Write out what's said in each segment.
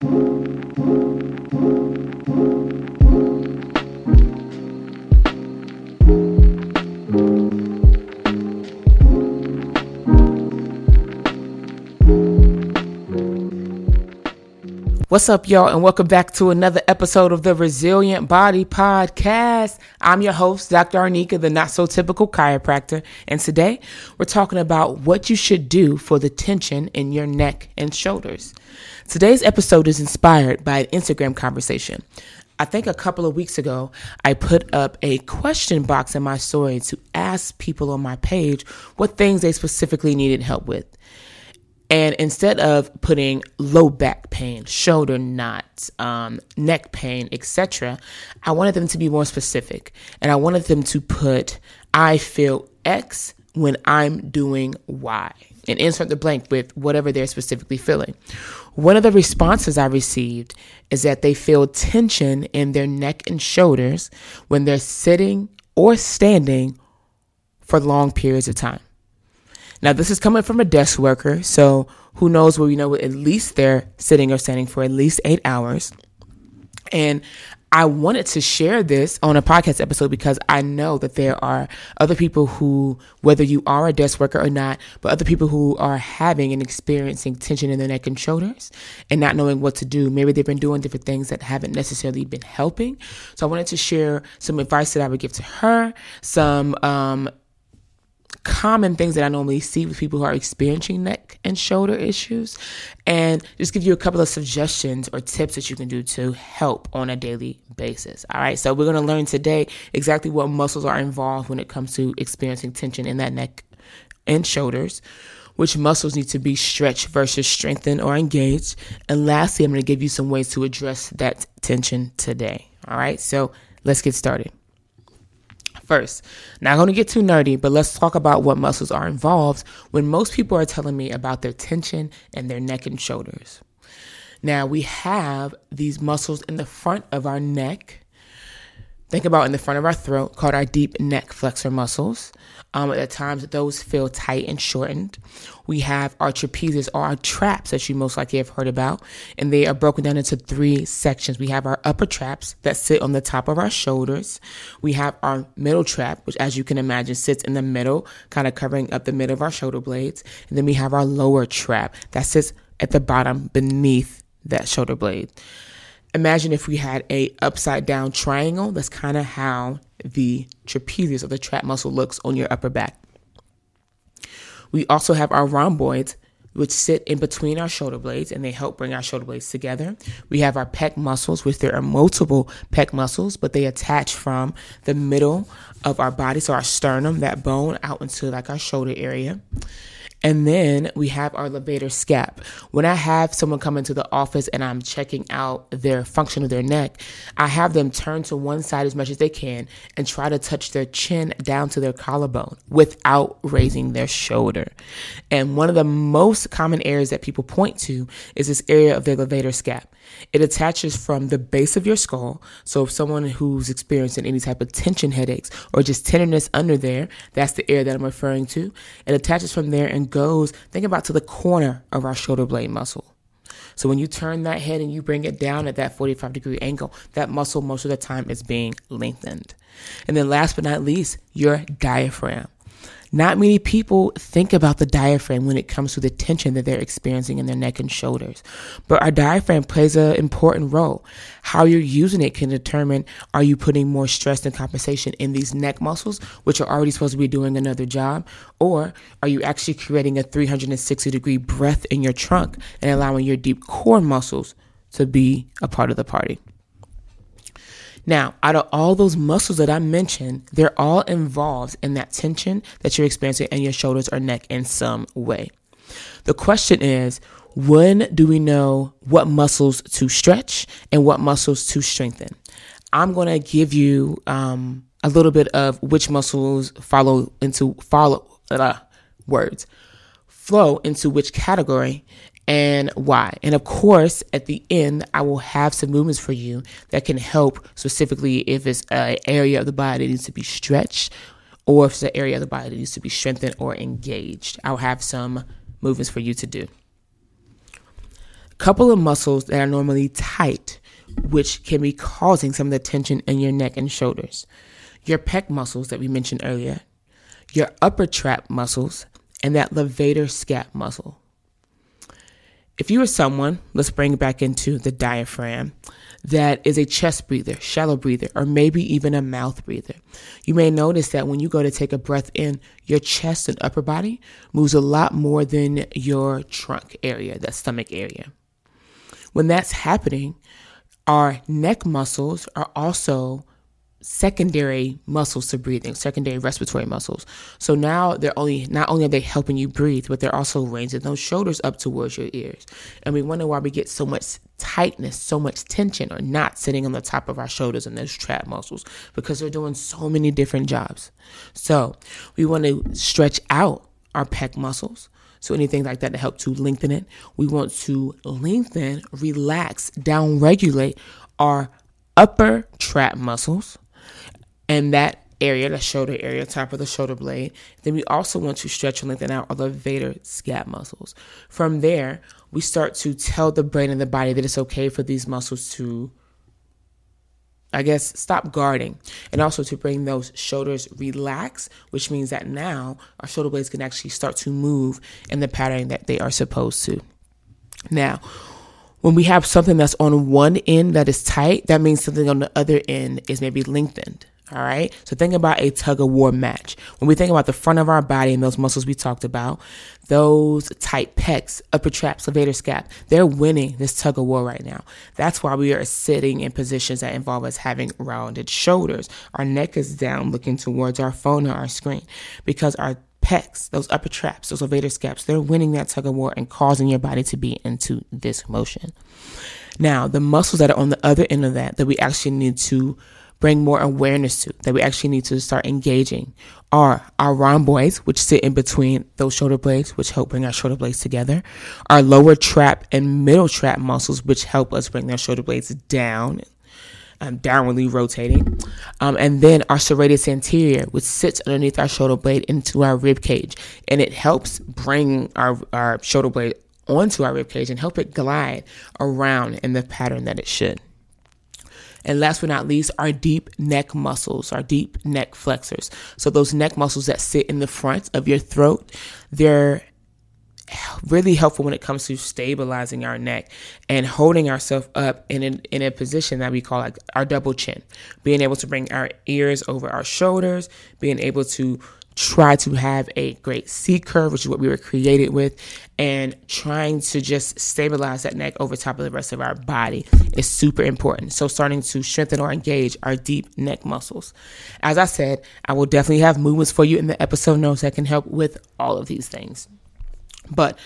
thank you. What's up, y'all, and welcome back to another episode of the Resilient Body Podcast. I'm your host, Dr. Arneka, the not so typical chiropractor, and today we're talking about what you should do for the tension in your neck and shoulders. Today's episode is inspired by an Instagram conversation. I think a couple of weeks ago, I put up a question box in my story to ask people on my page what things they specifically needed help with. And instead of putting low back pain, shoulder knots, um, neck pain, etc., I wanted them to be more specific. And I wanted them to put, I feel X when I'm doing Y, and insert the blank with whatever they're specifically feeling. One of the responses I received is that they feel tension in their neck and shoulders when they're sitting or standing for long periods of time. Now, this is coming from a desk worker, so who knows where you know at least they're sitting or standing for at least eight hours. And I wanted to share this on a podcast episode because I know that there are other people who, whether you are a desk worker or not, but other people who are having and experiencing tension in their neck and shoulders and not knowing what to do. Maybe they've been doing different things that haven't necessarily been helping. So I wanted to share some advice that I would give to her, some um, common things that I normally see with people who are experiencing neck and shoulder issues, and just give you a couple of suggestions or tips that you can do to help on a daily basis. All right, so we're going to learn today exactly what muscles are involved when it comes to experiencing tension in that neck and shoulders. Which muscles need to be stretched versus strengthened or engaged. And lastly, I'm going to give you some ways to address that tension today. All right, so let's get started. First, not going to get too nerdy, but let's talk about what muscles are involved when most people are telling me about their tension and their neck and shoulders. Now, we have these muscles in the front of our neck Think about in the front of our throat, called our deep neck flexor muscles. Um, at times, those feel tight and shortened. We have our trapezius or our traps that you most likely have heard about, and they are broken down into three sections. We have our upper traps that sit on the top of our shoulders. We have our middle trap, which, as you can imagine, sits in the middle, kind of covering up the middle of our shoulder blades. And then we have our lower trap that sits at the bottom beneath that shoulder blade imagine if we had a upside down triangle. That's kind of how the trapezius or the trap muscle looks on your upper back. We also have our rhomboids, which sit in between our shoulder blades and they help bring our shoulder blades together. We have our pec muscles, which there are multiple pec muscles, but they attach from the middle of our body, so our sternum, that bone, out into like our shoulder area. And then we have our levator scap. When I have someone come into the office and I'm checking out their function of their neck, I have them turn to one side as much as they can and try to touch their chin down to their collarbone without raising their shoulder. And one of the most common areas that people point to is this area of their levator scap. It attaches from the base of your skull. So if someone who's experiencing any type of tension headaches or just tenderness under there, that's the area that I'm referring to. It attaches from there and goes, think about to the corner of our shoulder blade muscle. So when you turn that head and you bring it down at that 45 degree angle, that muscle most of the time is being lengthened. And then last but not least, your diaphragm. Not many people think about the diaphragm when it comes to the tension that they're experiencing in their neck and shoulders. But our diaphragm plays an important role. How you're using it can determine are you putting more stress and compensation in these neck muscles, which are already supposed to be doing another job, or are you actually creating a 360 degree breath in your trunk and allowing your deep core muscles to be a part of the party? Now, out of all those muscles that I mentioned, they're all involved in that tension that you're experiencing in your shoulders or neck in some way. The question is, when do we know what muscles to stretch and what muscles to strengthen? I'm going to give you um, a little bit of which muscles follow into follow uh, words flow into which category and why. And of course, at the end, I will have some movements for you that can help specifically if it's an area of the body that needs to be stretched or if it's an area of the body that needs to be strengthened or engaged. I'll have some movements for you to do. A Couple of muscles that are normally tight, which can be causing some of the tension in your neck and shoulders. Your pec muscles that we mentioned earlier, your upper trap muscles, and that levator scap muscle. If you are someone, let's bring it back into the diaphragm, that is a chest breather, shallow breather, or maybe even a mouth breather, you may notice that when you go to take a breath in, your chest and upper body moves a lot more than your trunk area, that stomach area. When that's happening, our neck muscles are also secondary muscles to breathing, secondary respiratory muscles. So now they're only not only are they helping you breathe, but they're also raising those shoulders up towards your ears. And we wonder why we get so much tightness, so much tension, or not sitting on the top of our shoulders and those trap muscles because they're doing so many different jobs. So we want to stretch out our pec muscles. So anything like that to help to lengthen it. We want to lengthen, relax, down regulate our upper trap muscles and that area, the shoulder area, top of the shoulder blade. Then we also want to stretch and lengthen out our levator scap muscles. From there, we start to tell the brain and the body that it's okay for these muscles to, I guess, stop guarding and also to bring those shoulders relax, which means that now our shoulder blades can actually start to move in the pattern that they are supposed to. Now, when we have something that's on one end that is tight, that means something on the other end is maybe lengthened. All right. So think about a tug of war match. When we think about the front of our body and those muscles we talked about, those tight pecs, upper traps, levator scap, they're winning this tug of war right now. That's why we are sitting in positions that involve us having rounded shoulders. Our neck is down looking towards our phone or our screen because our pecs, those upper traps, those levator scaps, they're winning that tug of war and causing your body to be into this motion. Now, the muscles that are on the other end of that, that we actually need to bring more awareness to, that we actually need to start engaging, are our rhomboids, which sit in between those shoulder blades, which help bring our shoulder blades together, our lower trap and middle trap muscles, which help us bring their shoulder blades down, um, downwardly rotating, um, and then our serratus anterior, which sits underneath our shoulder blade into our rib cage, and it helps bring our, our shoulder blade onto our rib cage and help it glide around in the pattern that it should. And last but not least, our deep neck muscles, our deep neck flexors. So those neck muscles that sit in the front of your throat, they're really helpful when it comes to stabilizing our neck and holding ourselves up in, a, in a position that we call like our double chin. Being able to bring our ears over our shoulders, being able to try to have a great C curve, which is what we were created with, and trying to just stabilize that neck over top of the rest of our body is super important. So, starting to strengthen or engage our deep neck muscles. As I said, I will definitely have movements for you in the episode notes that can help with all of these things. But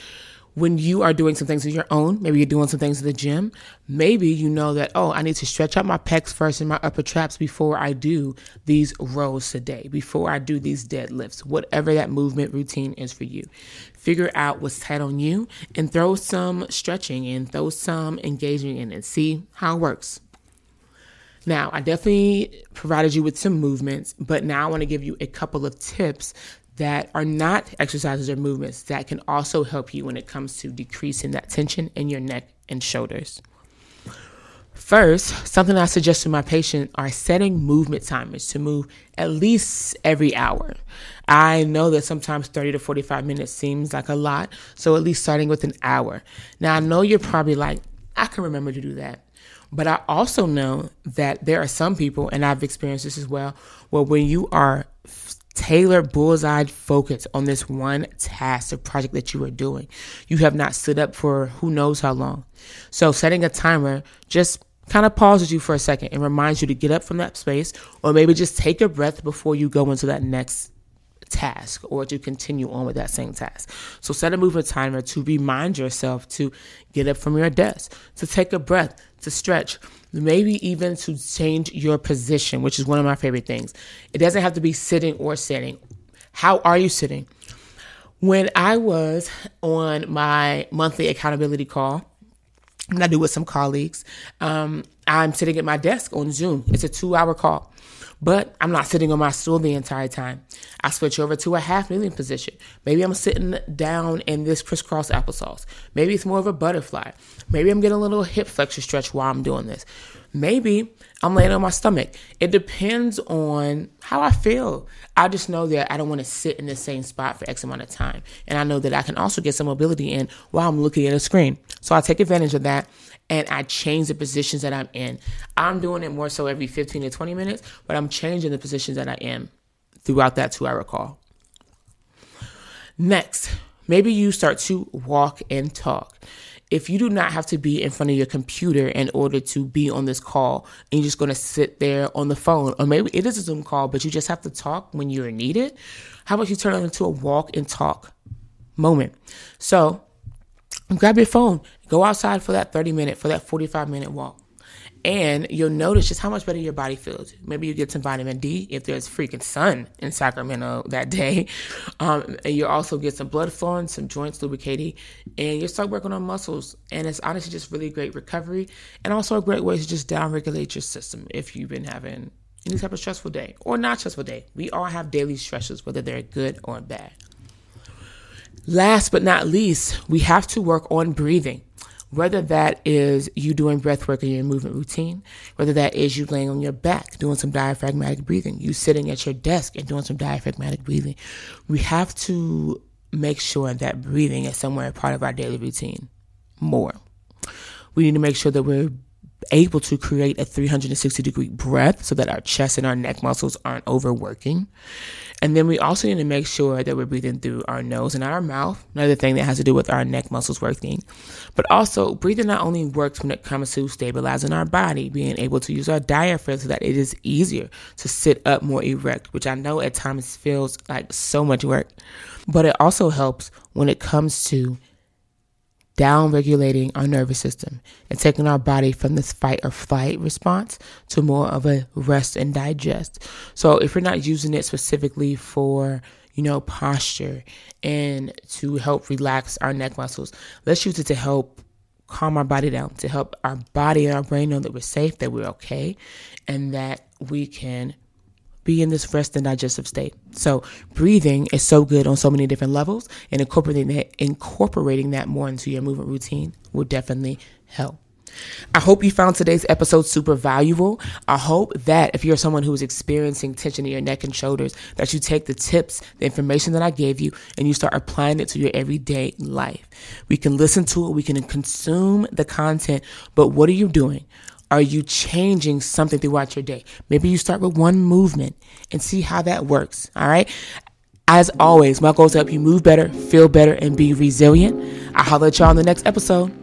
when you are doing some things of your own, maybe you're doing some things in the gym, maybe you know that, oh, I need to stretch out my pecs first and my upper traps before I do these rows today, before I do these deadlifts, whatever that movement routine is for you. Figure out what's tight on you and throw some stretching and throw some engaging in and see how it works. Now, I definitely provided you with some movements, but now I want to give you a couple of tips that are not exercises or movements that can also help you when it comes to decreasing that tension in your neck and shoulders. First, something I suggest to my patient are setting movement timers to move at least every hour. I know that sometimes 30 to 45 minutes seems like a lot, so at least starting with an hour. Now, I know you're probably like, I can remember to do that. But I also know that there are some people, and I've experienced this as well, where when you are tailor bullseye focus on this one task or project that you are doing. You have not stood up for who knows how long. So setting a timer just kind of pauses you for a second and reminds you to get up from that space or maybe just take a breath before you go into that next task or to continue on with that same task. So set a movement timer to remind yourself to get up from your desk, to take a breath, to stretch, maybe even to change your position, which is one of my favorite things. It doesn't have to be sitting or sitting. How are you sitting? When I was on my monthly accountability call, and I do with some colleagues. Um, I'm sitting at my desk on Zoom. It's a two hour call, but I'm not sitting on my stool the entire time. I switch over to a half kneeling position. Maybe I'm sitting down in this crisscross applesauce. Maybe it's more of a butterfly. Maybe I'm getting a little hip flexor stretch while I'm doing this. Maybe I'm laying on my stomach. It depends on how I feel. I just know that I don't want to sit in the same spot for X amount of time. And I know that I can also get some mobility in while I'm looking at a screen. So I take advantage of that and I change the positions that I'm in. I'm doing it more so every 15 to 20 minutes, but I'm changing the positions that I am throughout that two hour call. Next, maybe you start to walk and talk if you do not have to be in front of your computer in order to be on this call and you're just to sit there on the phone or maybe it is a zoom call but you just have to talk when you're needed how about you turn it into a walk and talk moment so grab your phone go outside for that 30 minute for that 45 minute walk and you'll notice just how much better your body feels. Maybe you get some vitamin D if there's freaking sun in Sacramento that day. Um, and you'll also get some blood flowing, some joints lubricating, and you'll start working on muscles. And it's honestly just really great recovery and also a great way to just down regulate your system if you've been having any type of stressful day or not stressful day. We all have daily stresses, whether they're good or bad. Last but not least, we have to work on breathing whether that is you doing breath work in your movement routine, whether that is you laying on your back doing some diaphragmatic breathing, you sitting at your desk and doing some diaphragmatic breathing. We have to make sure that breathing is somewhere part of our daily routine more. We need to make sure that we're able to create a 360 degree breath so that our chest and our neck muscles aren't overworking. And then we also need to make sure that we're breathing through our nose and our mouth, another thing that has to do with our neck muscles working. But also, breathing not only works when it comes to stabilizing our body, being able to use our diaphragm so that it is easier to sit up more erect, which I know at times feels like so much work, but it also helps when it comes to down regulating our nervous system and taking our body from this fight or flight response to more of a rest and digest. So if you're not using it specifically for, you know, posture and to help relax our neck muscles, let's use it to help calm our body down, to help our body and our brain know that we're safe, that we're okay, and that we can be in this rest and digestive state. So breathing is so good on so many different levels and incorporating that, incorporating that more into your movement routine will definitely help. I hope you found today's episode super valuable. I hope that if you're someone who is experiencing tension in your neck and shoulders, that you take the tips, the information that I gave you, and you start applying it to your everyday life. We can listen to it, we can consume the content, but what are you doing? Are you changing something throughout your day? Maybe you start with one movement and see how that works. All right. As always, my goal is to help you move better, feel better, and be resilient. I'll holler at y'all on the next episode.